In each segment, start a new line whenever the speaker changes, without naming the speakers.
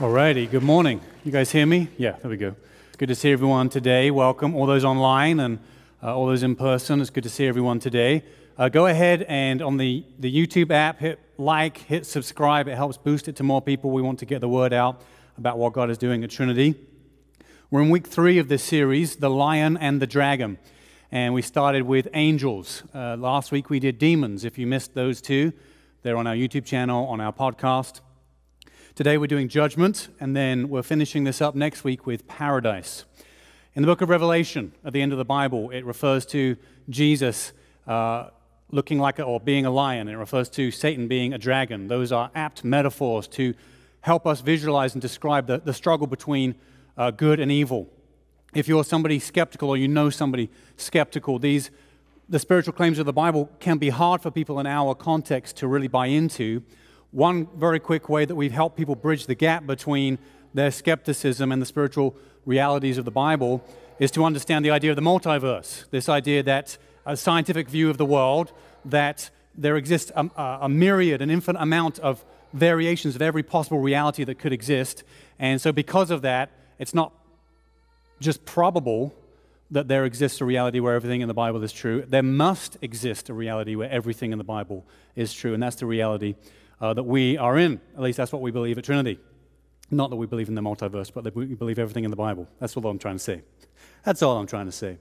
Alrighty, good morning. You guys hear me? Yeah, there we go. Good to see everyone today. Welcome, all those online and uh, all those in person. It's good to see everyone today. Uh, go ahead and on the, the YouTube app, hit like, hit subscribe. It helps boost it to more people. We want to get the word out about what God is doing at Trinity. We're in week three of this series, The Lion and the Dragon. And we started with angels. Uh, last week we did demons. If you missed those two, they're on our YouTube channel, on our podcast. Today we're doing judgment, and then we're finishing this up next week with paradise. In the book of Revelation, at the end of the Bible, it refers to Jesus uh, looking like a, or being a lion. It refers to Satan being a dragon. Those are apt metaphors to help us visualize and describe the, the struggle between uh, good and evil. If you're somebody skeptical or you know somebody skeptical, these the spiritual claims of the Bible can be hard for people in our context to really buy into. One very quick way that we've helped people bridge the gap between their skepticism and the spiritual realities of the Bible is to understand the idea of the multiverse. This idea that a scientific view of the world, that there exists a, a myriad, an infinite amount of variations of every possible reality that could exist. And so, because of that, it's not just probable that there exists a reality where everything in the Bible is true. There must exist a reality where everything in the Bible is true, and that's the reality uh, that we are in. At least that's what we believe at Trinity. Not that we believe in the multiverse, but that we believe everything in the Bible. That's all I'm trying to say. That's all I'm trying to say.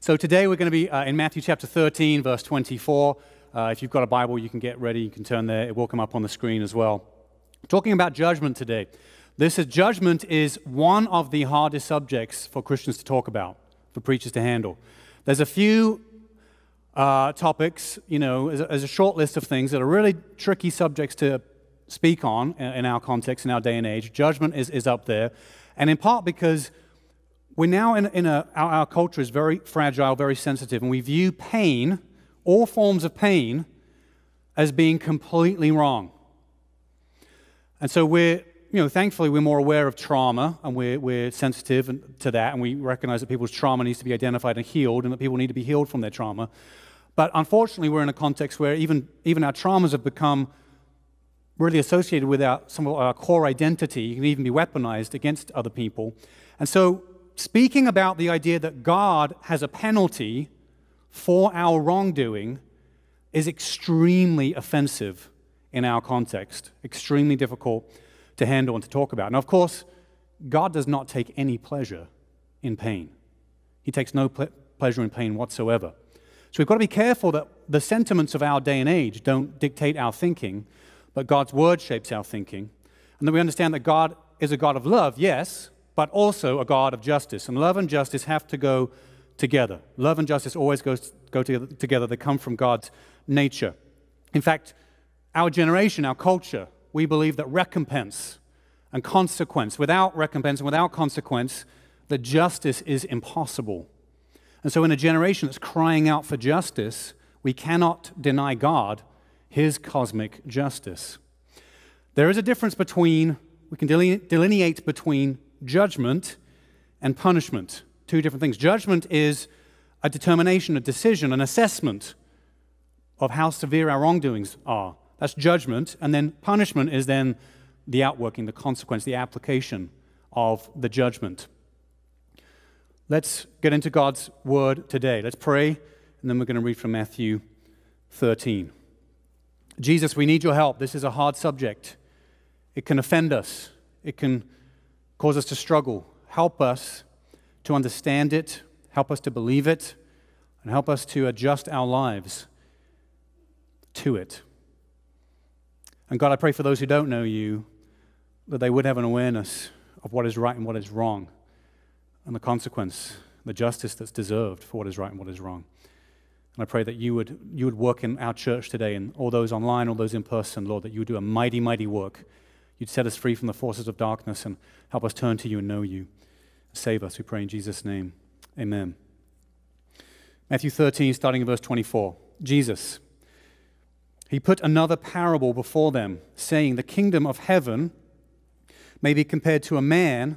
So today we're going to be uh, in Matthew chapter 13, verse 24. Uh, if you've got a Bible, you can get ready. You can turn there. It will come up on the screen as well. Talking about judgment today. This is judgment is one of the hardest subjects for Christians to talk about, for preachers to handle. There's a few uh, topics, you know, as a, as a, short list of things that are really tricky subjects to speak on in, in our context, in our day and age. Judgment is, is up there. And in part because we're now in, in a, our, our culture is very fragile, very sensitive, and we view pain, all forms of pain, as being completely wrong. And so we're, you know, thankfully we're more aware of trauma and we're, we're sensitive to that and we recognize that people's trauma needs to be identified and healed and that people need to be healed from their trauma. But unfortunately, we're in a context where even, even our traumas have become really associated with our, some of our core identity. You can even be weaponized against other people. And so, speaking about the idea that God has a penalty for our wrongdoing is extremely offensive in our context, extremely difficult to handle and to talk about. Now, of course, God does not take any pleasure in pain, He takes no ple- pleasure in pain whatsoever. So we've got to be careful that the sentiments of our day and age don't dictate our thinking, but God's word shapes our thinking. And that we understand that God is a God of love, yes, but also a God of justice. And love and justice have to go together. Love and justice always goes, go together. They come from God's nature. In fact, our generation, our culture, we believe that recompense and consequence, without recompense and without consequence, that justice is impossible. And so, in a generation that's crying out for justice, we cannot deny God his cosmic justice. There is a difference between, we can delineate between judgment and punishment. Two different things. Judgment is a determination, a decision, an assessment of how severe our wrongdoings are. That's judgment. And then punishment is then the outworking, the consequence, the application of the judgment. Let's get into God's word today. Let's pray, and then we're going to read from Matthew 13. Jesus, we need your help. This is a hard subject. It can offend us, it can cause us to struggle. Help us to understand it, help us to believe it, and help us to adjust our lives to it. And God, I pray for those who don't know you that they would have an awareness of what is right and what is wrong and the consequence, the justice that's deserved for what is right and what is wrong. And I pray that you would, you would work in our church today and all those online, all those in person, Lord, that you would do a mighty, mighty work. You'd set us free from the forces of darkness and help us turn to you and know you. Save us, we pray in Jesus' name. Amen. Matthew 13, starting in verse 24. Jesus, he put another parable before them, saying, The kingdom of heaven may be compared to a man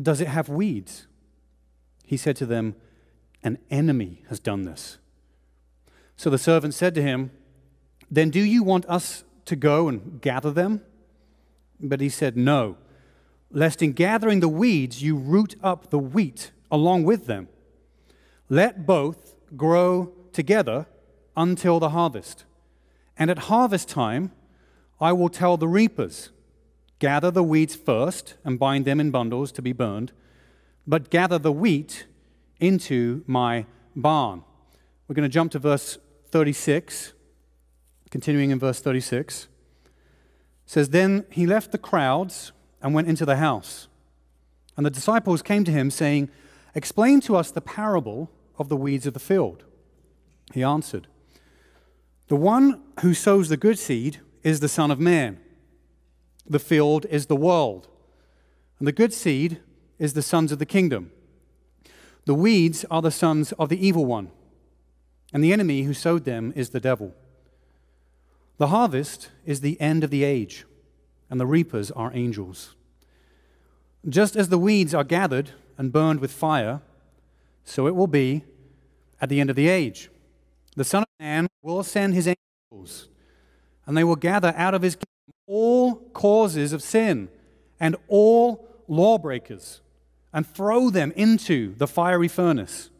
does it have weeds? He said to them, An enemy has done this. So the servant said to him, Then do you want us to go and gather them? But he said, No, lest in gathering the weeds you root up the wheat along with them. Let both grow together until the harvest. And at harvest time, I will tell the reapers, Gather the weeds first and bind them in bundles to be burned, but gather the wheat into my barn. We're going to jump to verse 36, continuing in verse 36. It says, Then he left the crowds and went into the house. And the disciples came to him, saying, Explain to us the parable of the weeds of the field. He answered, The one who sows the good seed is the Son of Man. The field is the world. And the good seed is the sons of the kingdom. The weeds are the sons of the evil one. And the enemy who sowed them is the devil. The harvest is the end of the age, and the reapers are angels. Just as the weeds are gathered and burned with fire, so it will be at the end of the age. The Son of Man will send his angels, and they will gather out of his kingdom all causes of sin and all lawbreakers and throw them into the fiery furnace.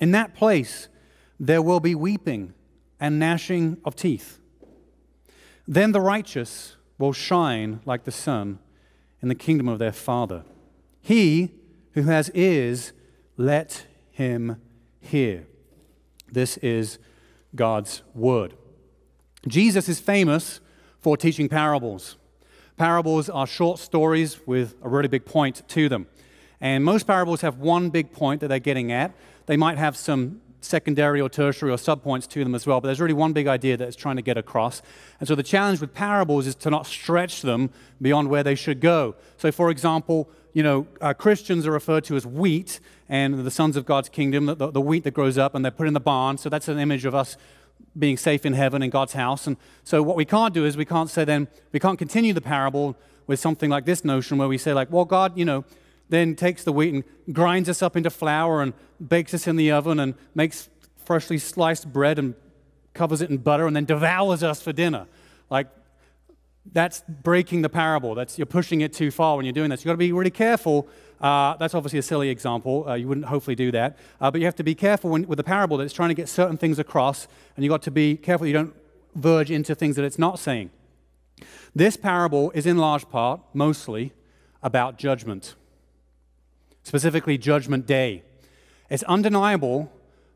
In that place, there will be weeping and gnashing of teeth. Then the righteous will shine like the sun in the kingdom of their Father. He who has ears, let him hear. This is God's word. Jesus is famous for teaching parables. Parables are short stories with a really big point to them. And most parables have one big point that they're getting at. They might have some secondary or tertiary or subpoints to them as well, but there's really one big idea that it's trying to get across. And so the challenge with parables is to not stretch them beyond where they should go. So, for example, you know, uh, Christians are referred to as wheat and the sons of God's kingdom, the, the wheat that grows up and they're put in the barn. So that's an image of us being safe in heaven in God's house. And so what we can't do is we can't say then, we can't continue the parable with something like this notion where we say, like, well, God, you know, then takes the wheat and grinds us up into flour and bakes us in the oven and makes freshly sliced bread and covers it in butter and then devours us for dinner. Like, that's breaking the parable. That's, you're pushing it too far when you're doing this. You've got to be really careful. Uh, that's obviously a silly example. Uh, you wouldn't hopefully do that. Uh, but you have to be careful when, with a parable that it's trying to get certain things across, and you've got to be careful you don't verge into things that it's not saying. This parable is in large part, mostly, about judgment, specifically Judgment Day. It's undeniable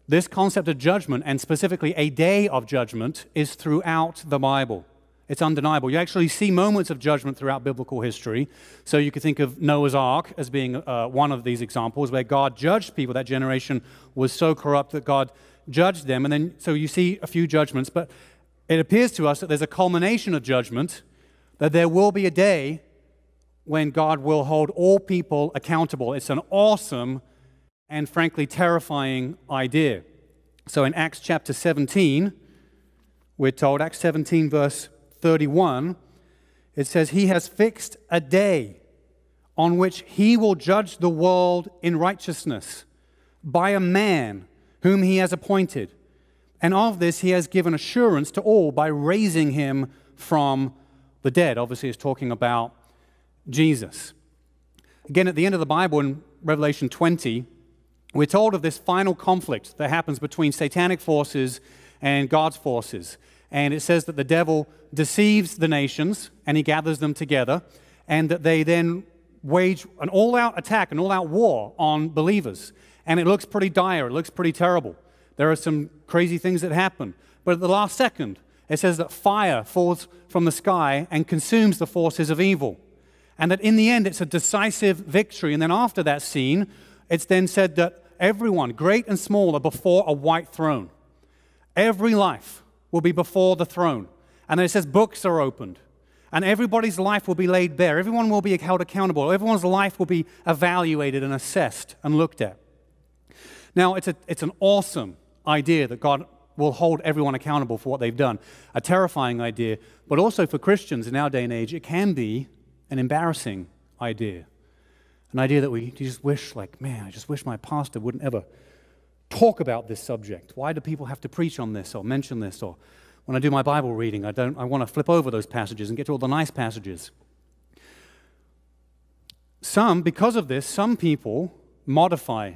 this concept of judgment, and specifically a day of judgment, is throughout the Bible. It's undeniable. You actually see moments of judgment throughout biblical history. So you could think of Noah's Ark as being uh, one of these examples where God judged people. That generation was so corrupt that God judged them. And then, so you see a few judgments, but it appears to us that there's a culmination of judgment, that there will be a day when God will hold all people accountable. It's an awesome and frankly terrifying idea. So in Acts chapter 17, we're told, Acts 17, verse 31, it says, He has fixed a day on which He will judge the world in righteousness by a man whom He has appointed. And of this He has given assurance to all by raising Him from the dead. Obviously, it's talking about Jesus. Again, at the end of the Bible in Revelation 20, we're told of this final conflict that happens between satanic forces and God's forces. And it says that the devil deceives the nations and he gathers them together, and that they then wage an all out attack, an all out war on believers. And it looks pretty dire, it looks pretty terrible. There are some crazy things that happen. But at the last second, it says that fire falls from the sky and consumes the forces of evil. And that in the end, it's a decisive victory. And then after that scene, it's then said that everyone, great and small, are before a white throne. Every life will be before the throne. And it says books are opened. And everybody's life will be laid bare. Everyone will be held accountable. Everyone's life will be evaluated and assessed and looked at. Now, it's, a, it's an awesome idea that God will hold everyone accountable for what they've done. A terrifying idea, but also for Christians in our day and age, it can be an embarrassing idea. An idea that we just wish, like, man, I just wish my pastor wouldn't ever talk about this subject. Why do people have to preach on this or mention this? Or when I do my Bible reading, I, don't, I want to flip over those passages and get to all the nice passages. Some, because of this, some people modify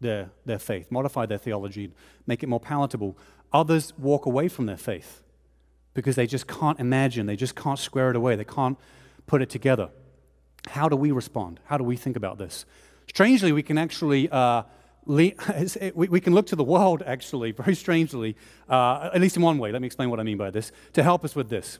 their, their faith, modify their theology, make it more palatable. Others walk away from their faith because they just can't imagine, they just can't square it away, they can't put it together. How do we respond? How do we think about this? Strangely, we can actually. Uh, we, can look to the world, actually, very strangely, uh, at least in one way. Let me explain what I mean by this, to help us with this.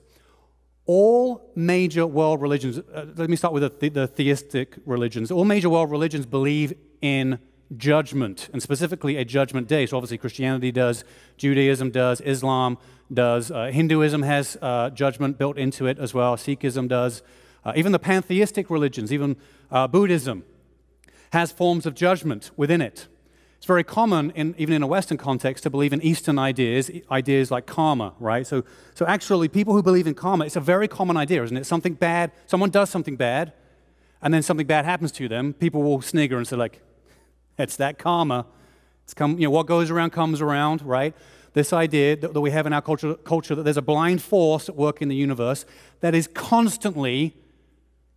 All major world religions, uh, let me start with the, the, theistic religions. All major world religions believe in judgment, and specifically a judgment day. So obviously Christianity does, Judaism does, Islam does, uh, Hinduism has uh, judgment built into it as well, Sikhism does. Uh, even the pantheistic religions, even uh, Buddhism, has forms of judgment within it. It's very common, in, even in a Western context, to believe in Eastern ideas, ideas like karma, right? So, so actually, people who believe in karma, it's a very common idea, isn't it? Something bad, someone does something bad, and then something bad happens to them, people will snigger and say, like, it's that karma. It's come, you know, what goes around comes around, right? This idea that, that we have in our culture, culture that there's a blind force at work in the universe that is constantly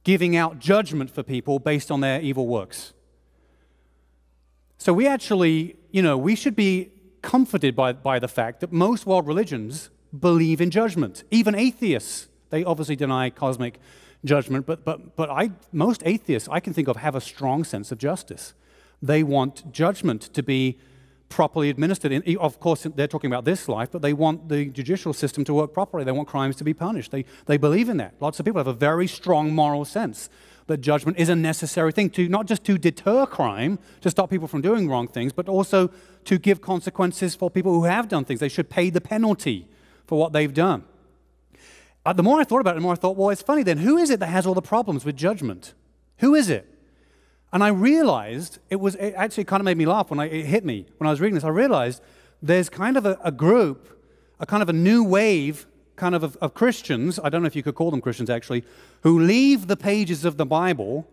giving out judgment for people based on their evil works. So we actually, you know, we should be comforted by, by the fact that most world religions believe in judgment. Even atheists, they obviously deny cosmic judgment, but, but, but I, most atheists I can think of have a strong sense of justice. They want judgment to be properly administered. In, of course, they're talking about this life, but they want the judicial system to work properly. They want crimes to be punished. They, they believe in that. Lots of people have a very strong moral sense that judgment is a necessary thing to not just to deter crime, to stop people from doing wrong things, but also to give consequences for people who have done things. They should pay the penalty for what they've done. Uh, the more I thought about it, the more I thought, well, it's funny then, who is it that has all the problems with judgment? Who is it? And I realized it was it actually kind of made me laugh when I, it hit me when I was reading this. I realized there's kind of a, a group, a kind of a new wave kind of, of of Christians, I don't know if you could call them Christians actually, who leave the pages of the Bible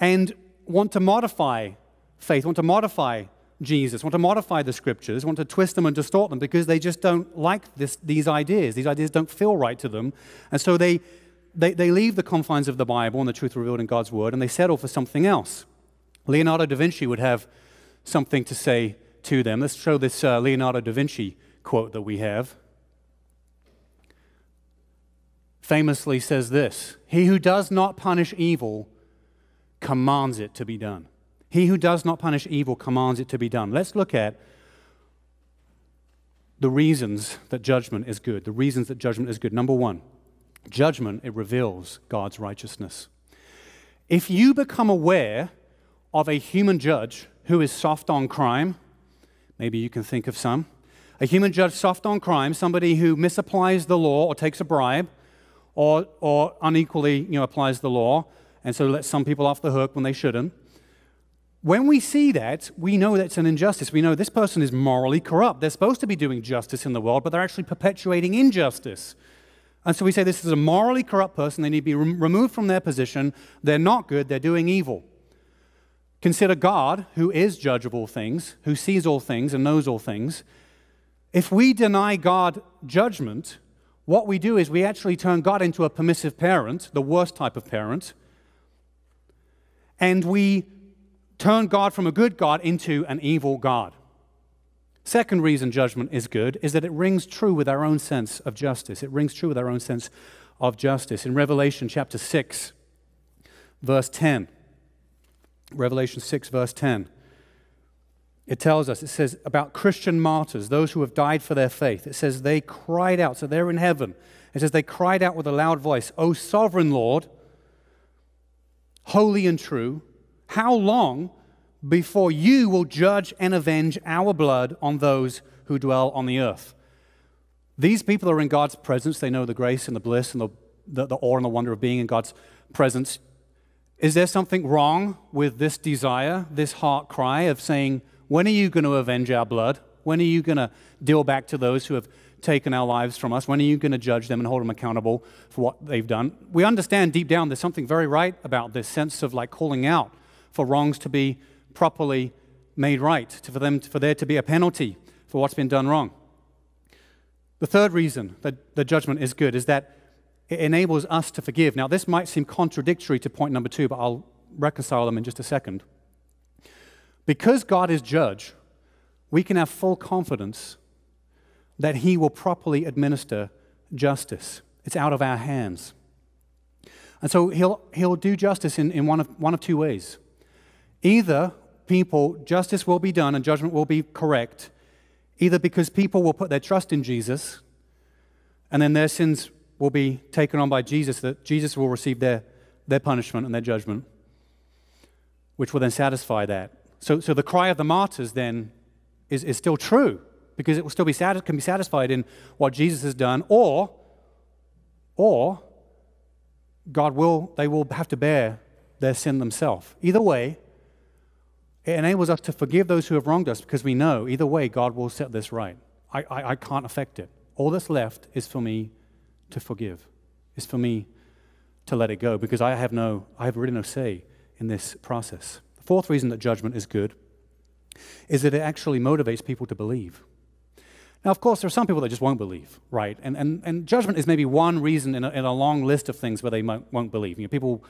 and want to modify faith, want to modify Jesus, want to modify the scriptures, want to twist them and distort them because they just don't like this, these ideas. These ideas don't feel right to them. And so they they, they leave the confines of the Bible and the truth revealed in God's Word and they settle for something else. Leonardo da Vinci would have something to say to them. Let's show this uh, Leonardo da Vinci quote that we have. Famously says this He who does not punish evil commands it to be done. He who does not punish evil commands it to be done. Let's look at the reasons that judgment is good. The reasons that judgment is good. Number one, judgment, it reveals God's righteousness. If you become aware of a human judge who is soft on crime, maybe you can think of some. A human judge soft on crime, somebody who misapplies the law or takes a bribe or, or unequally you know, applies the law and so lets some people off the hook when they shouldn't. When we see that, we know that's an injustice. We know this person is morally corrupt. They're supposed to be doing justice in the world, but they're actually perpetuating injustice. And so we say this is a morally corrupt person. They need to be removed from their position. They're not good. They're doing evil. Consider God, who is judge of all things, who sees all things and knows all things. If we deny God judgment, what we do is we actually turn God into a permissive parent, the worst type of parent, and we turn God from a good God into an evil God. Second reason judgment is good is that it rings true with our own sense of justice. It rings true with our own sense of justice. In Revelation chapter 6, verse 10, Revelation 6, verse 10, it tells us, it says about Christian martyrs, those who have died for their faith. It says they cried out, so they're in heaven. It says they cried out with a loud voice, O sovereign Lord, holy and true, how long before you will judge and avenge our blood on those who dwell on the earth. These people are in God's presence. They know the grace and the bliss and the the, the awe and the wonder of being in God's presence. Is there something wrong with this desire, this heart cry of saying, When are you going to avenge our blood? When are you going to deal back to those who have taken our lives from us? When are you going to judge them and hold them accountable for what they've done? We understand deep down there's something very right about this sense of like calling out for wrongs to be properly made right, to, for, them, for there to be a penalty for what's been done wrong. The third reason that the judgment is good is that it enables us to forgive. Now, this might seem contradictory to point number two, but I'll reconcile them in just a second. Because God is judge, we can have full confidence that He will properly administer justice. It's out of our hands. And so He'll, he'll do justice in, in one, of, one of two ways. Either people, justice will be done and judgment will be correct, either because people will put their trust in Jesus and then their sins will be taken on by Jesus, that Jesus will receive their, their punishment and their judgment, which will then satisfy that. So, so the cry of the martyrs then is, is still true because it will still be can be satisfied in what Jesus has done, or, or God will, they will have to bear their sin themselves. Either way, it enables us to forgive those who have wronged us because we know either way God will set this right. I, I, I can't affect it. All that's left is for me to forgive, is for me to let it go because I have no, I have really no say in this process. Fourth reason that judgment is good is that it actually motivates people to believe. Now, of course, there are some people that just won't believe, right? And, and, and judgment is maybe one reason in a, in a long list of things where they won't believe. You know, people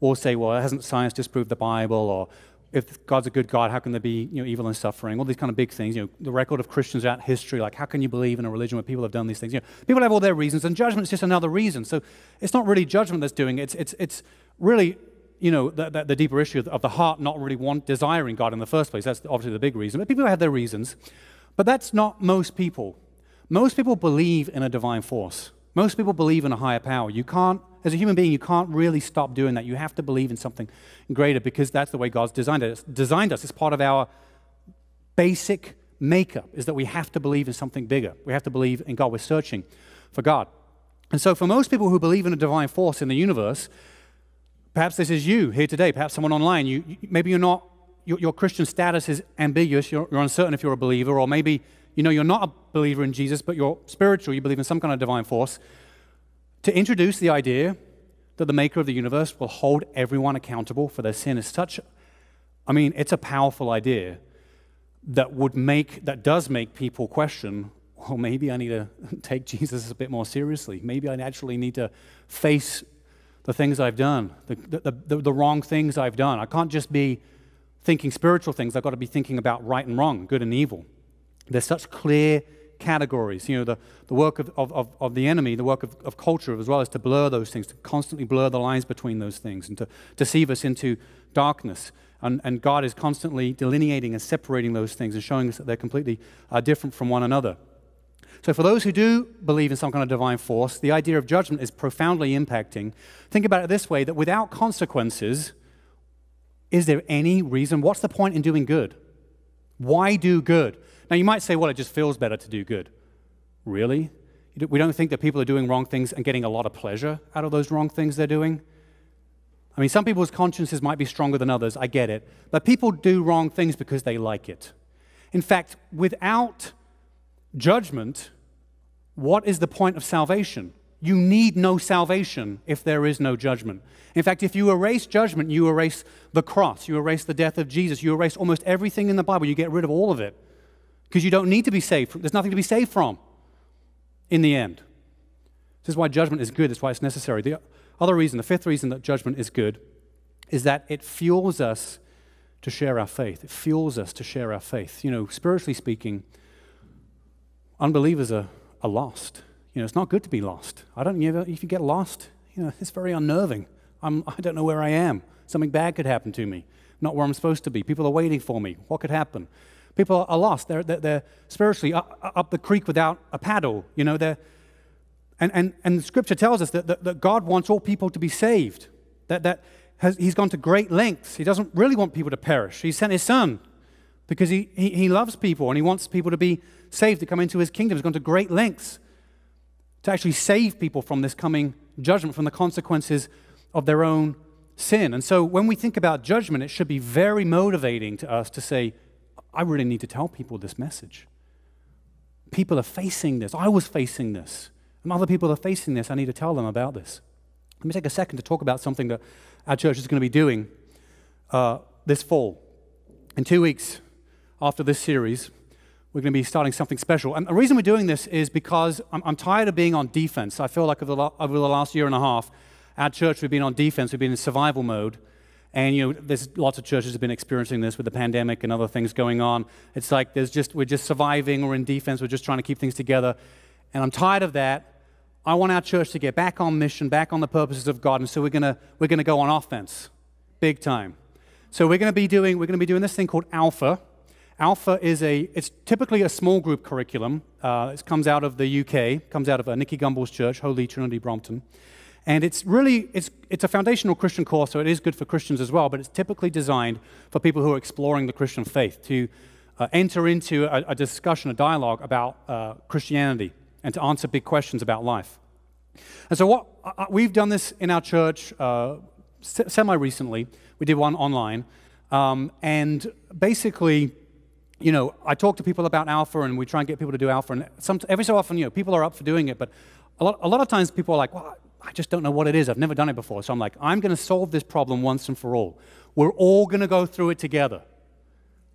will say, well, hasn't science disproved the Bible? Or if God's a good God, how can there be you know, evil and suffering? All these kind of big things. You know, the record of Christians out history, like how can you believe in a religion where people have done these things? You know, people have all their reasons, and judgment is just another reason. So it's not really judgment that's doing it. It's, it's, it's really you know, the, the, the, deeper issue of the heart not really want, desiring God in the first place. That's obviously the big reason. But people have their reasons. But that's not most people. Most people believe in a divine force. Most people believe in a higher power. You can't, as a human being, you can't really stop doing that. You have to believe in something greater because that's the way God's designed us. Designed us. It's part of our basic makeup is that we have to believe in something bigger. We have to believe in God. We're searching for God. And so for most people who believe in a divine force in the universe, perhaps this is you here today, perhaps someone online, you, maybe you're not, your, your Christian status is ambiguous, you're, you're uncertain if you're a believer, or maybe you know you're not a believer in Jesus, but you're spiritual, you believe in some kind of divine force, to introduce the idea that the maker of the universe will hold everyone accountable for their sin is such, I mean, it's a powerful idea that would make, that does make people question, well, maybe I need to take Jesus a bit more seriously. Maybe I actually need to face the things I've done, the, the, the, the wrong things I've done. I can't just be thinking spiritual things, I've got to be thinking about right and wrong, good and evil. There's such clear categories. You know, the, the work of, of, of the enemy, the work of, of culture as well, is to blur those things, to constantly blur the lines between those things, and to deceive us into darkness. And, and God is constantly delineating and separating those things and showing us that they're completely uh, different from one another. So, for those who do believe in some kind of divine force, the idea of judgment is profoundly impacting. Think about it this way that without consequences, is there any reason? What's the point in doing good? Why do good? Now, you might say, well, it just feels better to do good. Really? We don't think that people are doing wrong things and getting a lot of pleasure out of those wrong things they're doing? I mean, some people's consciences might be stronger than others, I get it. But people do wrong things because they like it. In fact, without judgment, what is the point of salvation? You need no salvation if there is no judgment. In fact, if you erase judgment, you erase the cross, you erase the death of Jesus, you erase almost everything in the Bible, you get rid of all of it. Because you don't need to be saved. There's nothing to be saved from in the end. This is why judgment is good, it's why it's necessary. The other reason, the fifth reason that judgment is good, is that it fuels us to share our faith. It fuels us to share our faith. You know, spiritually speaking, unbelievers are, are lost. You know, it's not good to be lost. I don't, ever, if you get lost, you know, it's very unnerving. I'm, I don't know where I am. Something bad could happen to me. Not where I'm supposed to be. People are waiting for me. What could happen? People are lost. They're, they're, they're spiritually up, up, the creek without a paddle. You know, they're, and, and, and the Scripture tells us that, that, that God wants all people to be saved. That, that has, He's gone to great lengths. He doesn't really want people to perish. He sent His Son because he, he, he loves people and He wants people to be saved, to come into His kingdom. He's gone to great lengths to actually save people from this coming judgment from the consequences of their own sin. And so when we think about judgment, it should be very motivating to us to say, I really need to tell people this message. People are facing this. I was facing this. And other people are facing this. I need to tell them about this. Let me take a second to talk about something that our church is going to be doing uh, this fall. In two weeks after this series, we're going to be starting something special. And the reason we're doing this is because I'm, I'm tired of being on defense. I feel like over the, over the last year and a half, our church, we've been on defense, we've been in survival mode. And you know, there's lots of churches have been experiencing this with the pandemic and other things going on. It's like there's just we're just surviving, we're in defense, we're just trying to keep things together. And I'm tired of that. I want our church to get back on mission, back on the purposes of God, and so we're gonna we're gonna go on offense, big time. So we're gonna be doing we're gonna be doing this thing called Alpha. Alpha is a it's typically a small group curriculum. Uh, it comes out of the UK, comes out of uh, Nicky Gumbel's church, Holy Trinity Brompton. And it's really, it's, it's a foundational Christian course, so it is good for Christians as well, but it's typically designed for people who are exploring the Christian faith to uh, enter into a, a, discussion, a dialogue about uh, Christianity and to answer big questions about life. And so what, uh, we've done this in our church semi-recently. We did one online. Um, and basically, you know, I talk to people about Alpha and we try and get people to do Alpha. And some, every so often, you know, people are up for doing it, but a lot, a lot of times people are like, well, I just don't know what it is. I've never done it before. So I'm like, I'm going to solve this problem once and for all. We're all going to go through it together.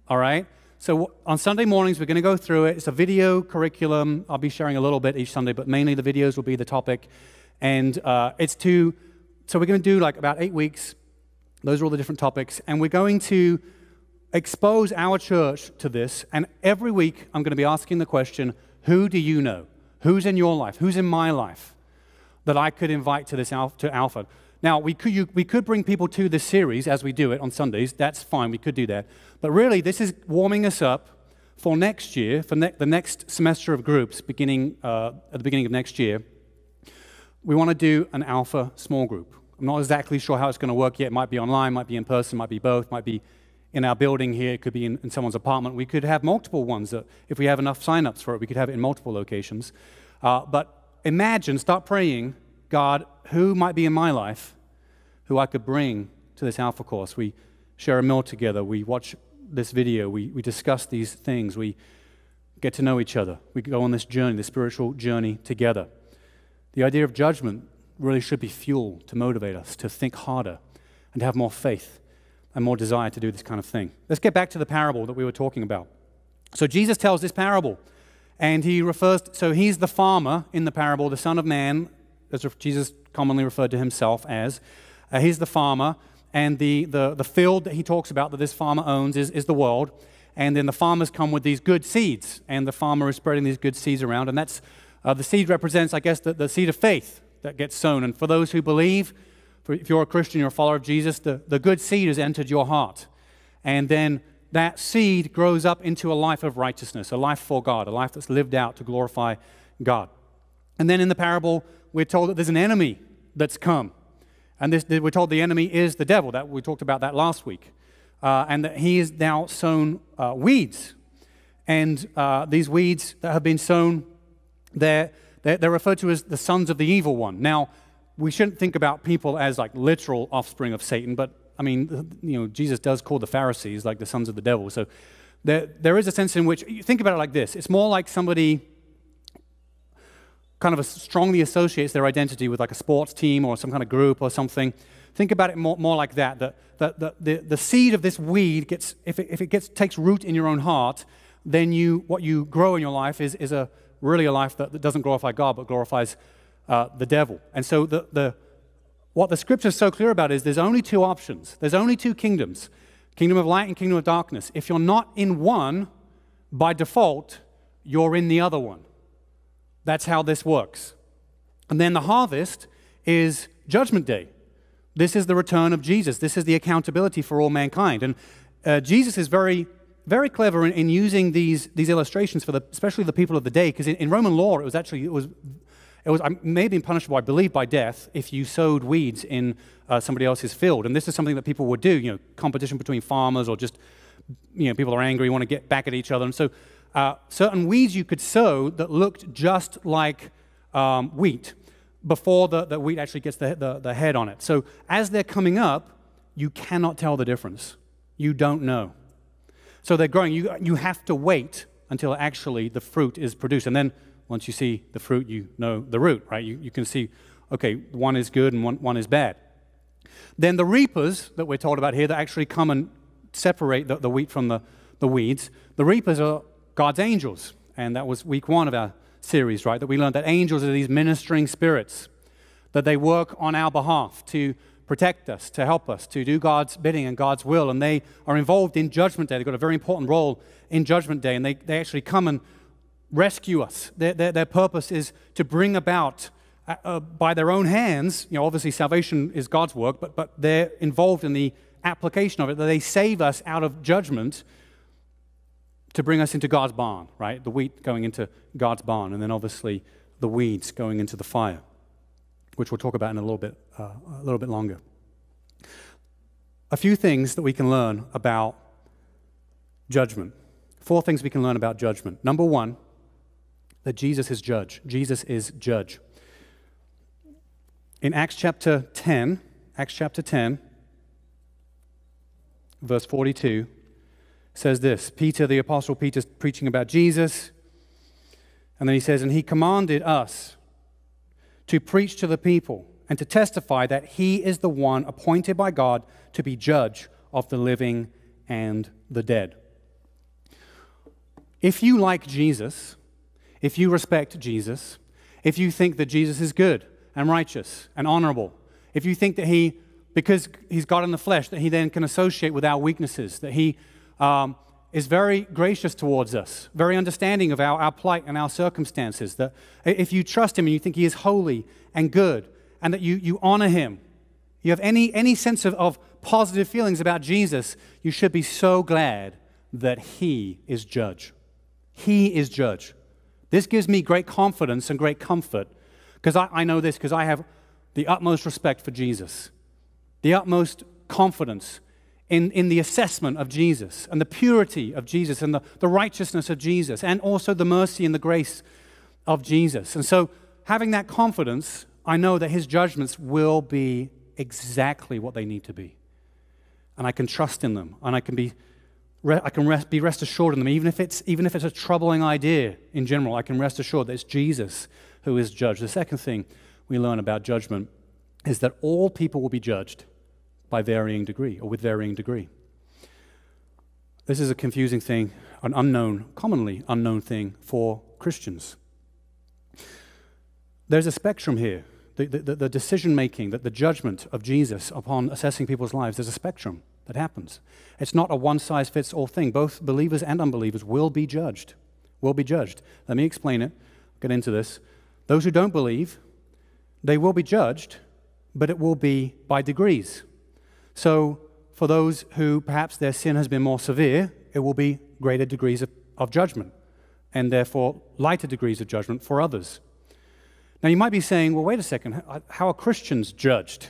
All right? So on Sunday mornings, we're going to go through it. It's a video curriculum. I'll be sharing a little bit each Sunday, but mainly the videos will be the topic. And uh, it's to, so we're going to do like about eight weeks. Those are all the different topics. And we're going to expose our church to this. And every week, I'm going to be asking the question who do you know? Who's in your life? Who's in my life? that I could invite to this to Alpha. Now, we could, you, we could bring people to this series as we do it on Sundays. That's fine, we could do that. But really, this is warming us up for next year, for ne- the next semester of groups beginning uh, at the beginning of next year. We want to do an Alpha small group. I'm not exactly sure how it's going to work yet. It might be online, might be in person, might be both, might be in our building here, it could be in, in someone's apartment. We could have multiple ones. That, if we have enough sign-ups for it, we could have it in multiple locations. Uh, but imagine, start praying, God, who might be in my life who I could bring to this Alpha course? We share a meal together, we watch this video, we, we discuss these things, we get to know each other, we go on this journey, this spiritual journey together. The idea of judgment really should be fuel to motivate us to think harder and to have more faith and more desire to do this kind of thing. Let's get back to the parable that we were talking about. So, Jesus tells this parable. And he refers, to, so he's the farmer in the parable, the Son of Man, as Jesus commonly referred to himself as. Uh, he's the farmer, and the, the, the field that he talks about that this farmer owns is, is the world. And then the farmers come with these good seeds, and the farmer is spreading these good seeds around. And that's uh, the seed represents, I guess, the, the seed of faith that gets sown. And for those who believe, if you're a Christian, you're a follower of Jesus, the, the good seed has entered your heart. And then that seed grows up into a life of righteousness, a life for God, a life that's lived out to glorify God. And then in the parable, we're told that there's an enemy that's come. And this, we're told the enemy is the devil. That, we talked about that last week. Uh, and that he has now sown uh, weeds. And uh, these weeds that have been sown, they're, they're, they're referred to as the sons of the evil one. Now, we shouldn't think about people as like literal offspring of Satan, but I mean, you know, Jesus does call the Pharisees like the sons of the devil. So there, there is a sense in which, you think about it like this it's more like somebody kind of strongly associates their identity with like a sports team or some kind of group or something. Think about it more, more like that, that, that, that the, the seed of this weed gets, if it, if it gets, takes root in your own heart, then you, what you grow in your life is, is a, really a life that, that doesn't glorify God but glorifies uh, the devil. And so the, the, what the scripture is so clear about is there's only two options. There's only two kingdoms kingdom of light and kingdom of darkness. If you're not in one, by default, you're in the other one. That's how this works. And then the harvest is judgment day. This is the return of Jesus. This is the accountability for all mankind. And uh, Jesus is very, very clever in, in, using these, these illustrations for the, especially the people of the day, because in, in Roman law, it was actually it was it was maybe punishable, I believe, by death if you sowed weeds in uh, somebody else's field. And this is something that people would do, you know, competition between farmers or just, you know, people are angry, want to get back at each other. And so uh, certain weeds you could sow that looked just like um, wheat. before the, the wheat actually gets the, the, the head on it. So as they're coming up, you cannot tell the difference. You don't know. So they're growing. You, you have to wait until actually the fruit is produced. And then once you see the fruit, you know the root, right? You, you can see, okay, one is good and one, one is bad. Then the reapers that we're told about here that actually come and separate the, the wheat from the, the weeds, the reapers are God's angels. And that was week one of our series, right? That we learned that angels are these ministering spirits, that they work on our behalf to protect us, to help us, to do God's bidding and God's will. And they are involved in Judgment Day. They've got a very important role in Judgment Day, and they, they actually come and rescue us. Their, their, their purpose is to bring about, uh, uh, by their own hands, you know, obviously salvation is God's work, but, but they're involved in the application of it, that they save us out of judgment to bring us into God's barn, right? The wheat going into God's barn, and then obviously the weeds going into the fire, which we'll talk about in a little bit, uh, a little bit longer. A few things that we can learn about judgment. Four things we can learn about judgment. Number one, that Jesus is judge. Jesus is judge. In Acts chapter 10, Acts chapter 10, verse 42, says this Peter, the Apostle Peter, preaching about Jesus. And then he says, And he commanded us to preach to the people and to testify that he is the one appointed by God to be judge of the living and the dead. If you like Jesus, if you respect Jesus, if you think that Jesus is good and righteous and honorable, if you think that he, because he's God in the flesh, that he then can associate with our weaknesses, that he um, is very gracious towards us, very understanding of our, our plight and our circumstances. That if you trust Him and you think He is holy and good, and that you, you honor Him, you have any, any sense of, of positive feelings about Jesus, you should be so glad that He is judge. He is judge. This gives me great confidence and great comfort because I, I know this because I have the utmost respect for Jesus, the utmost confidence in, in the assessment of Jesus and the purity of Jesus and the, the righteousness of Jesus and also the mercy and the grace of Jesus. And so, having that confidence, I know that his judgments will be exactly what they need to be. And I can trust in them and I can be. I can rest, be rest assured in them, even if, it's, even if it's a troubling idea in general. I can rest assured that it's Jesus who is judge. The second thing we learn about judgment is that all people will be judged by varying degree or with varying degree. This is a confusing thing, an unknown, commonly unknown thing for Christians. There's a spectrum here. The, the, the decision making, the, the judgment of Jesus upon assessing people's lives, there's a spectrum that happens. It's not a one size fits all thing. Both believers and unbelievers will be judged. Will be judged. Let me explain it. Get into this. Those who don't believe, they will be judged, but it will be by degrees. So, for those who perhaps their sin has been more severe, it will be greater degrees of, of judgment, and therefore lighter degrees of judgment for others. Now, you might be saying, well, wait a second, how are Christians judged?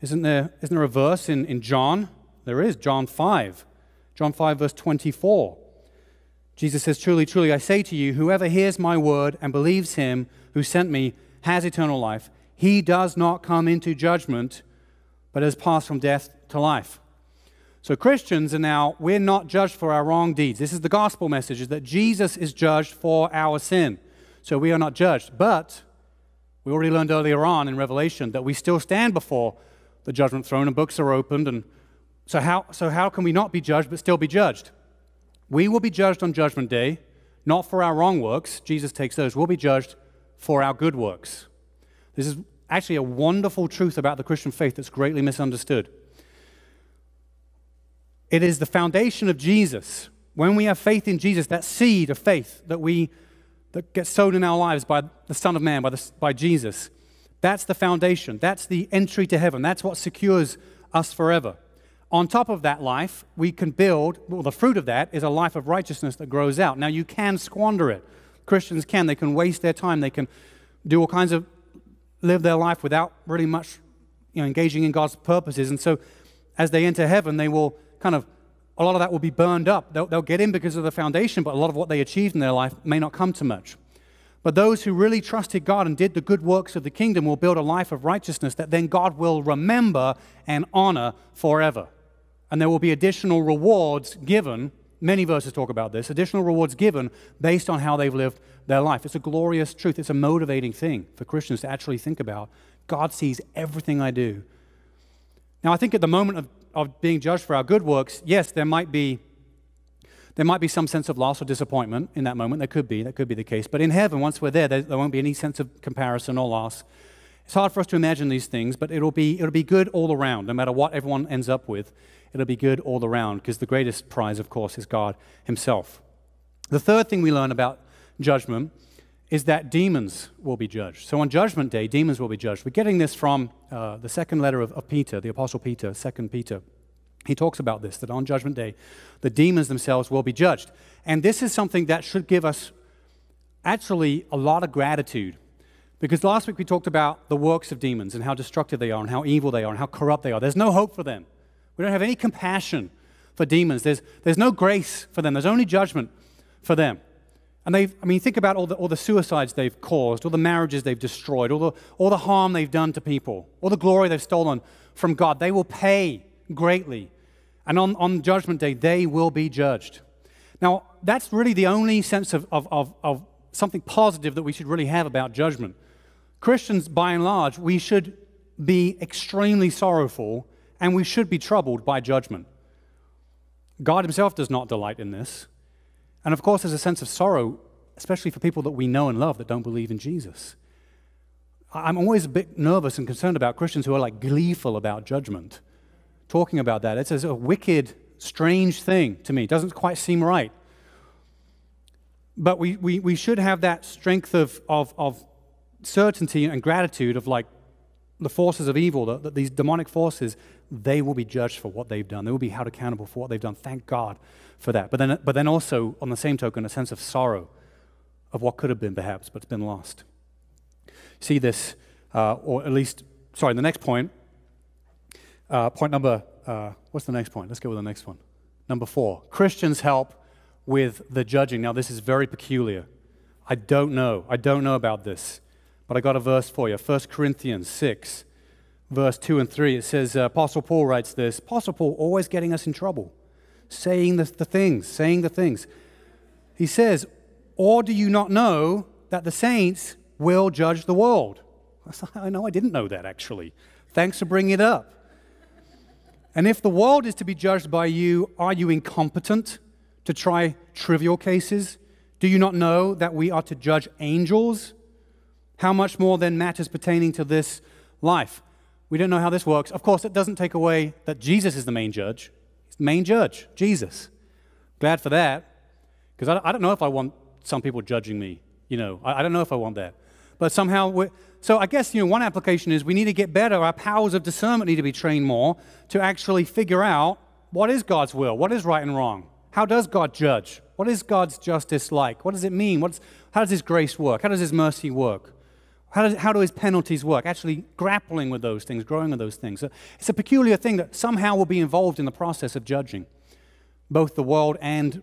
Isn't there, isn't there a verse in, in John? There is, John 5. John 5, verse 24. Jesus says, Truly, truly, I say to you, whoever hears my word and believes him who sent me has eternal life. He does not come into judgment, but has passed from death to life. So Christians are now, we're not judged for our wrong deeds. This is the gospel message, is that Jesus is judged for our sin. So we are not judged. But we already learned earlier on in Revelation that we still stand before the judgment throne and books are opened. And so how, so how can we not be judged but still be judged? We will be judged on judgment day, not for our wrong works. Jesus takes those. We'll be judged for our good works. This is actually a wonderful truth about the Christian faith that's greatly misunderstood. It is the foundation of Jesus. When we have faith in Jesus, that seed of faith that we that gets sown in our lives by the Son of Man, by, the, by Jesus, that's the foundation. That's the entry to heaven. That's what secures us forever. On top of that life, we can build, well, the fruit of that is a life of righteousness that grows out. Now, you can squander it. Christians can. They can waste their time. They can do all kinds of live their life without really much you know, engaging in God's purposes. And so as they enter heaven, they will kind of, a lot of that will be burned up. They'll, they'll get in because of the foundation, but a lot of what they achieved in their life may not come to much. But those who really trusted God and did the good works of the kingdom will build a life of righteousness that then God will remember and honor forever. And there will be additional rewards given. Many verses talk about this additional rewards given based on how they've lived their life. It's a glorious truth. It's a motivating thing for Christians to actually think about. God sees everything I do. Now, I think at the moment of, of being judged for our good works, yes, there might be there might be some sense of loss or disappointment in that moment. There could be. That could be the case. But in heaven, once we're there, there, there won't be any sense of comparison or loss. It's hard for us to imagine these things, but it'll be, it'll be good all around. No matter what everyone ends up with, it'll be good all around because the greatest prize, of course, is God Himself. The third thing we learn about judgment is that demons will be judged. So on Judgment Day, demons will be judged. We're getting this from uh, the second letter of, of Peter, the Apostle Peter, Second Peter he talks about this that on Judgment Day, the demons themselves will be judged. And this is something that should give us actually a lot of gratitude. Because last week we talked about the works of demons and how destructive they are and how evil they are and how corrupt they are. There's no hope for them. We don't have any compassion for demons. There's, there's no grace for them. There's only judgment for them. And they've, I mean, think about all the, all the suicides they've caused, all the marriages they've destroyed, all the, all the harm they've done to people, all the glory they've stolen from God. They will pay greatly and on, on Judgment Day, they will be judged. Now, that's really the only sense of, of, of, of something positive that we should really have about judgment. Christians, by and large, we should be extremely sorrowful and we should be troubled by judgment. God Himself does not delight in this. And of course, there's a sense of sorrow, especially for people that we know and love that don't believe in Jesus. I'm always a bit nervous and concerned about Christians who are like gleeful about judgment talking about that. It's a wicked, strange thing to me. It doesn't quite seem right. But we, we, we should have that strength of, of, of certainty and gratitude of like the forces of evil, that, that these demonic forces, they will be judged for what they've done. They will be held accountable for what they've done. Thank God for that. But then, but then also, on the same token, a sense of sorrow of what could have been, perhaps, but it's been lost. See this, uh, or at least, sorry, the next point uh, point number, uh, what's the next point? Let's go with the next one. Number four Christians help with the judging. Now, this is very peculiar. I don't know. I don't know about this. But I got a verse for you 1 Corinthians 6, verse 2 and 3. It says, uh, Apostle Paul writes this Apostle Paul always getting us in trouble, saying the, the things, saying the things. He says, Or do you not know that the saints will judge the world? I know I didn't know that actually. Thanks for bringing it up. And if the world is to be judged by you, are you incompetent to try trivial cases? Do you not know that we are to judge angels? How much more then matters pertaining to this life? We don't know how this works. Of course, it doesn't take away that Jesus is the main judge. He's the main judge, Jesus. Glad for that, because I, I, don't know if I want some people judging me. You know, I, I don't know if I want that. But somehow, we're, so I guess, you know, one application is we need to get better. Our powers of discernment need to be trained more to actually figure out what is God's will, what is right and wrong. How does God judge? What is God's justice like? What does it mean? What's, how does His grace work? How does His mercy work? How, does, how do His penalties work? Actually grappling with those things, growing with those things. It's a peculiar thing that somehow will be involved in the process of judging both the world and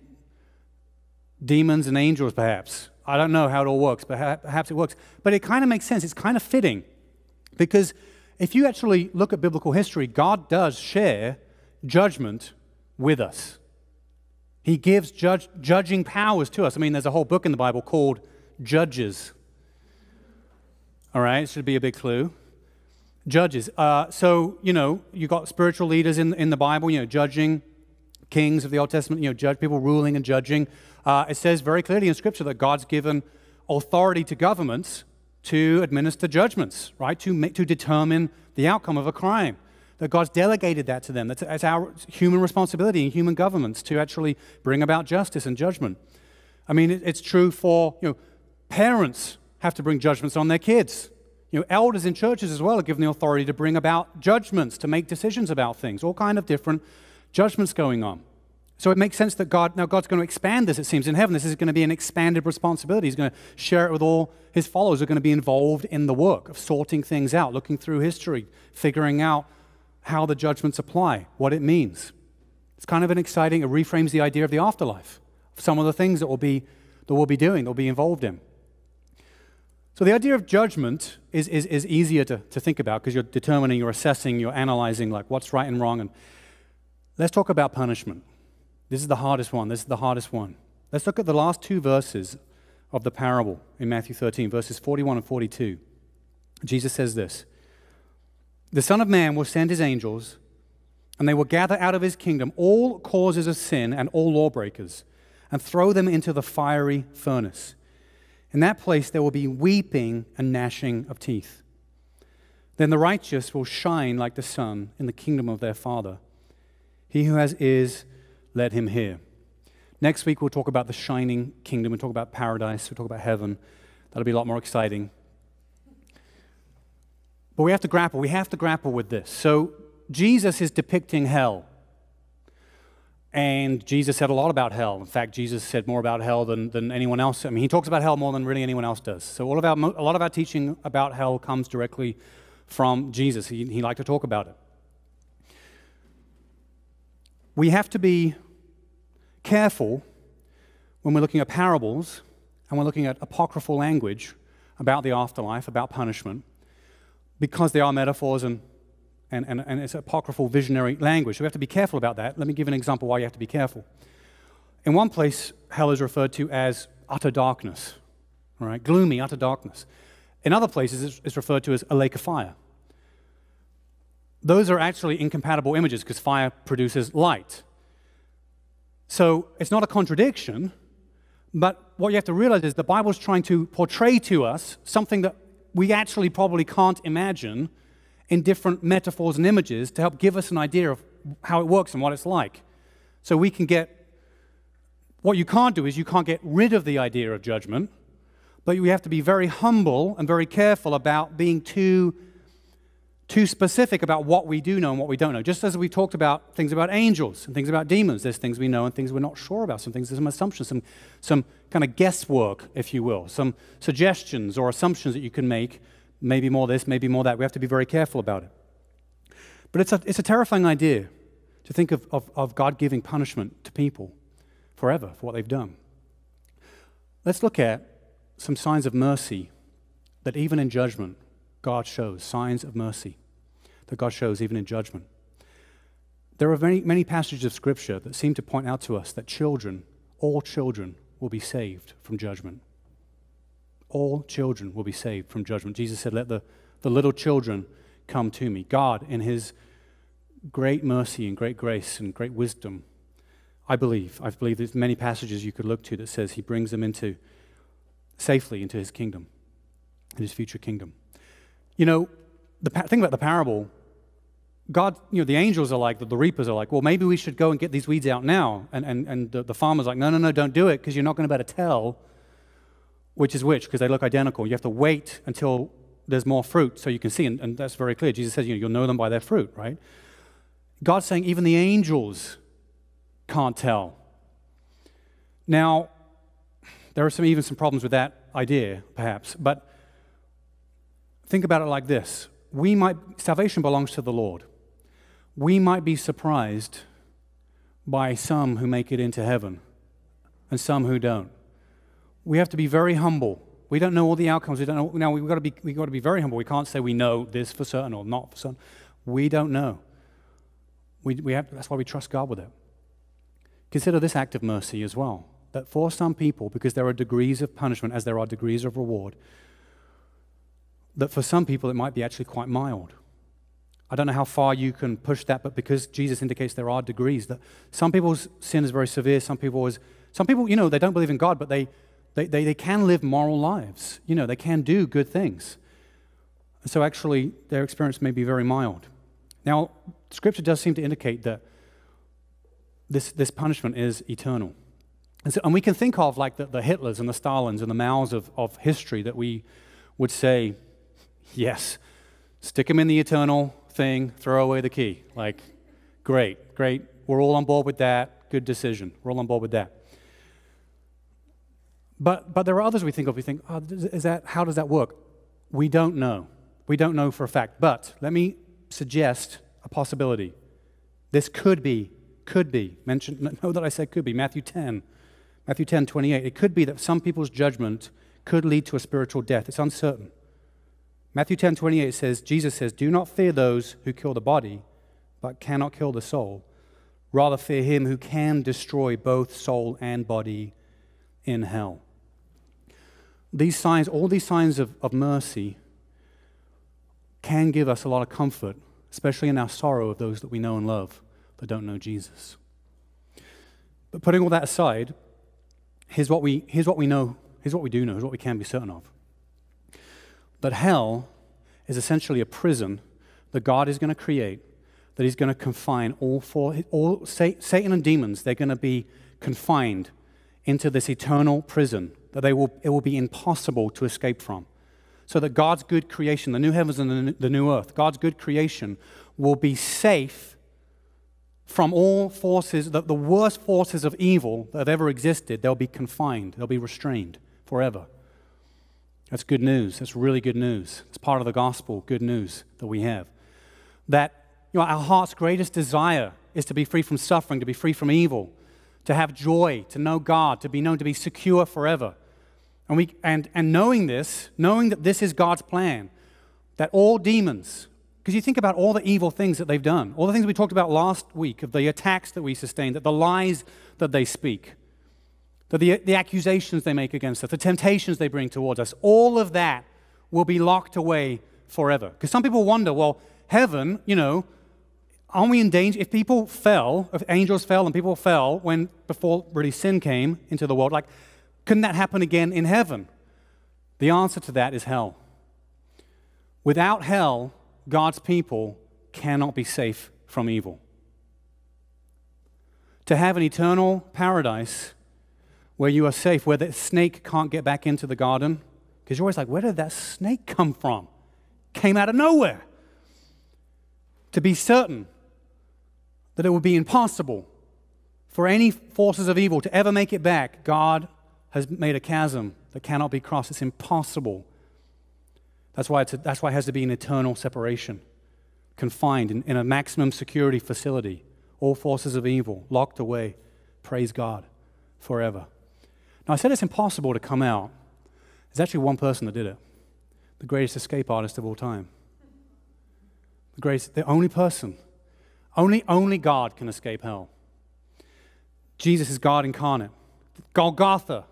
demons and angels, perhaps. I don't know how it all works, but perhaps it works. But it kind of makes sense. It's kind of fitting because if you actually look at biblical history, God does share judgment with us. He gives judge, judging powers to us. I mean, there's a whole book in the Bible called Judges. All right, should be a big clue. Judges. Uh, so, you know, you've got spiritual leaders in, in the Bible, you know, judging kings of the Old Testament, you know, judge people ruling and judging. Uh, it says very clearly in Scripture that God's given authority to governments to administer judgments, right? To, make, to determine the outcome of a crime. That God's delegated that to them. That's, that's our human responsibility in human governments to actually bring about justice and judgment. I mean, it, it's true for, you know, parents have to bring judgments on their kids. You know, elders in churches as well are given the authority to bring about judgments, to make decisions about things, all kind of different judgments going on. So it makes sense that God, now God's going to expand this, it seems, in heaven. This is going to be an expanded responsibility. He's going to share it with all his followers who are going to be involved in the work of sorting things out, looking through history, figuring out how the judgments apply, what it means. It's kind of an exciting, it reframes the idea of the afterlife, some of the things that we'll be, that we'll be doing, that we'll be involved in. So the idea of judgment is, is, is easier to, to think about because you're determining, you're assessing, you're analyzing like what's right and wrong. And let's talk about punishment. This is the hardest one. This is the hardest one. Let's look at the last two verses of the parable in Matthew 13, verses 41 and 42. Jesus says this The Son of Man will send his angels, and they will gather out of his kingdom all causes of sin and all lawbreakers, and throw them into the fiery furnace. In that place there will be weeping and gnashing of teeth. Then the righteous will shine like the sun in the kingdom of their Father. He who has ears, let him hear. Next week we'll talk about the shining kingdom. We'll talk about paradise. We'll talk about heaven. That'll be a lot more exciting. But we have to grapple. We have to grapple with this. So Jesus is depicting hell. And Jesus said a lot about hell. In fact, Jesus said more about hell than, than anyone else. I mean, he talks about hell more than really anyone else does. So all of our, a lot of our teaching about hell comes directly from Jesus. He, he liked to talk about it. We have to be careful when we're looking at parables and we're looking at apocryphal language about the afterlife, about punishment, because they are metaphors and and, and, and it's apocryphal visionary language. So we have to be careful about that. Let me give an example why you have to be careful. In one place, hell is referred to as utter darkness, right? gloomy, utter darkness. In other places, it's referred to as a lake of fire. Those are actually incompatible images because fire produces light. So it's not a contradiction, but what you have to realize is the Bible is trying to portray to us something that we actually probably can't imagine in different metaphors and images to help give us an idea of how it works and what it's like. So we can get what you can't do is you can't get rid of the idea of judgment, but we have to be very humble and very careful about being too too specific about what we do know and what we don't know. Just as we talked about things about angels and things about demons, there's things we know and things we're not sure about. Some things, there's some assumptions, some, some kind of guesswork, if you will, some suggestions or assumptions that you can make maybe more this, maybe more that. We have to be very careful about it. But it's a, it's a terrifying idea to think of, of, of God giving punishment to people forever for what they've done. Let's look at some signs of mercy that even in judgment, God shows. Signs of mercy that God shows even in judgment. There are many, many passages of Scripture that seem to point out to us that children, all children, will be saved from judgment all children will be saved from judgment. Jesus said, Let the, the little children come to me. God, in his great mercy and great grace and great wisdom, I believe, I believe there's many passages you could look to that says he brings them into safely into his kingdom, in his future kingdom. You know, the thing about the parable, God, you know, the angels are like, the, the, reapers are like, well, maybe we should go and get these weeds out now. And, and, and the, the farmer's like, no, no, no, don't do it because you're not going to be able to tell which is which because they look identical. You have to wait until there's more fruit so you can see, and, and that's very clear. Jesus says you know, you'll know them by their fruit, right? God's saying even the angels can't tell. Now, there are some, even some problems with that idea, perhaps, but think about it like this. We might, salvation belongs to the Lord. We might be surprised by some who make it into heaven and some who don't we have to be very humble. We don't know all the outcomes. We don't know. Now we've got to be we've got to be very humble. We can't say we know this for certain or not for certain. We don't know. We, we have, that's why we trust God with it. Consider this act of mercy as well. That for some people, because there are degrees of punishment as there are degrees of reward, that for some people it might be actually quite mild. I don't know how far you can push that, but because Jesus indicates there are degrees, that some people's sin is very severe, some people is some people, you know, they don't believe in God, but they they, they, they can live moral lives. You know, they can do good things. So actually, their experience may be very mild. Now, Scripture does seem to indicate that this, this punishment is eternal. And, so, and we can think of like the, the Hitlers and the Stalins and the Maos of, of history that we would say, yes, stick them in the eternal thing, throw away the key. Like, great, great. We're all on board with that. Good decision. We're all on board with that. But, but there are others we think of, we think, oh, is that, how does that work? We don't know. We don't know for a fact. But let me suggest a possibility. This could be, could be, mentioned, know that I said could be, Matthew 10, Matthew 10, 28. It could be that some people's judgment could lead to a spiritual death. It's uncertain. Matthew 10 28 says, Jesus says, Do not fear those who kill the body, but cannot kill the soul. Rather, fear him who can destroy both soul and body in hell. These signs, all these signs of, of mercy, can give us a lot of comfort, especially in our sorrow of those that we know and love that don't know Jesus. But putting all that aside, here's what we, here's what we know, here's what we do know, here's what we can be certain of. That hell is essentially a prison that God is going to create, that He's going to confine all for all Satan and demons. They're going to be confined into this eternal prison that they will, it will be impossible to escape from. So that God's good creation, the new heavens and the new earth, God's good creation will be safe from all forces, the, the worst forces of evil that have ever existed. They'll be confined, they'll be restrained forever. That's good news. That's really good news. It's part of the gospel, good news that we have. That you know, our heart's greatest desire is to be free from suffering, to be free from evil, to have joy, to know God, to be known to be secure forever. And, we, and, and knowing this, knowing that this is God's plan, that all demons, because you think about all the evil things that they've done, all the things we talked about last week, of the attacks that we sustained, that the lies that they speak, that the, the accusations they make against us, the temptations they bring towards us, all of that will be locked away forever. Because some people wonder, well, heaven, you know, aren't we in danger? If people fell, if angels fell and people fell when before really sin came into the world, like couldn't that happen again in heaven? The answer to that is hell. Without hell, God's people cannot be safe from evil. To have an eternal paradise where you are safe, where the snake can't get back into the garden, because you're always like, where did that snake come from? Came out of nowhere. To be certain that it would be impossible for any forces of evil to ever make it back, God has made a chasm that cannot be crossed. It's impossible. That's why, it's a, that's why it has to be an eternal separation, confined in, in a maximum security facility. All forces of evil locked away. Praise God forever. Now, I said it's impossible to come out. There's actually one person that did it the greatest escape artist of all time. The greatest, the only person. Only, only God can escape hell. Jesus is God incarnate. Golgotha,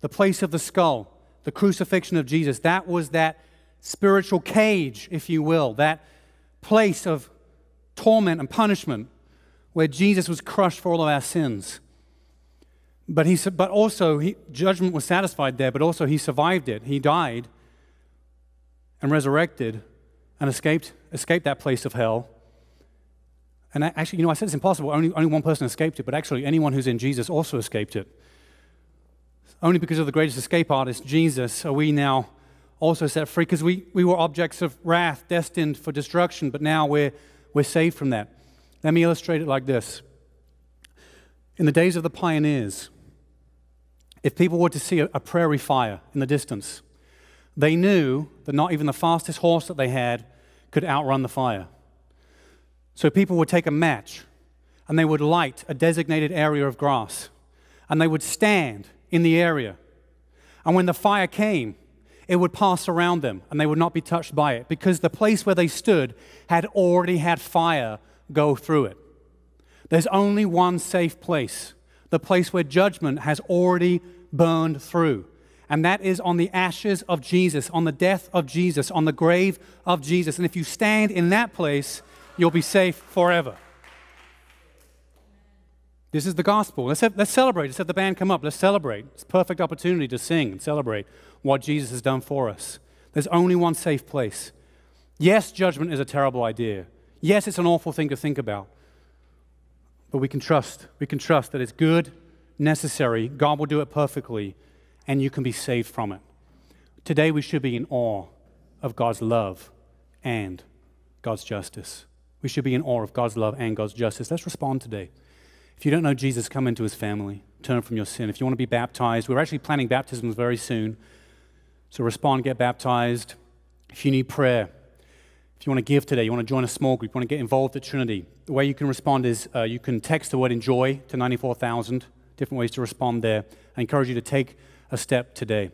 the place of the skull, the crucifixion of Jesus. That was that spiritual cage, if you will, that place of torment and punishment where Jesus was crushed for all of our sins. But, he, but also, he, judgment was satisfied there, but also he survived it. He died and resurrected and escaped, escaped that place of hell. And actually, you know, I said it's impossible. Only, only one person escaped it, but actually, anyone who's in Jesus also escaped it. Only because of the greatest escape artist, Jesus, are we now also set free. Because we, we were objects of wrath, destined for destruction, but now we're, we're saved from that. Let me illustrate it like this. In the days of the pioneers, if people were to see a, a prairie fire in the distance, they knew that not even the fastest horse that they had could outrun the fire. So people would take a match and they would light a designated area of grass and they would stand in the area. And when the fire came, it would pass around them and they would not be touched by it because the place where they stood had already had fire go through it. There's only one safe place, the place where judgment has already burned through. And that is on the ashes of Jesus, on the death of Jesus, on the grave of Jesus. And if you stand in that place, you'll be safe forever. This is the gospel. Let's, have, let's celebrate. Let's have the band come up. Let's celebrate. It's a perfect opportunity to sing and celebrate what Jesus has done for us. There's only one safe place. Yes, judgment is a terrible idea. Yes, it's an awful thing to think about. But we can trust. We can trust that it's good, necessary. God will do it perfectly, and you can be saved from it. Today, we should be in awe of God's love and God's justice. We should be in awe of God's love and God's justice. Let's respond today. If you don't know Jesus, come into his family. Turn from your sin. If you want to be baptized, we're actually planning baptisms very soon. So respond, get baptized. If you need prayer, if you want to give today, you want to join a small group, you want to get involved at Trinity, the way you can respond is uh, you can text the word enjoy to 94,000. Different ways to respond there. I encourage you to take a step today.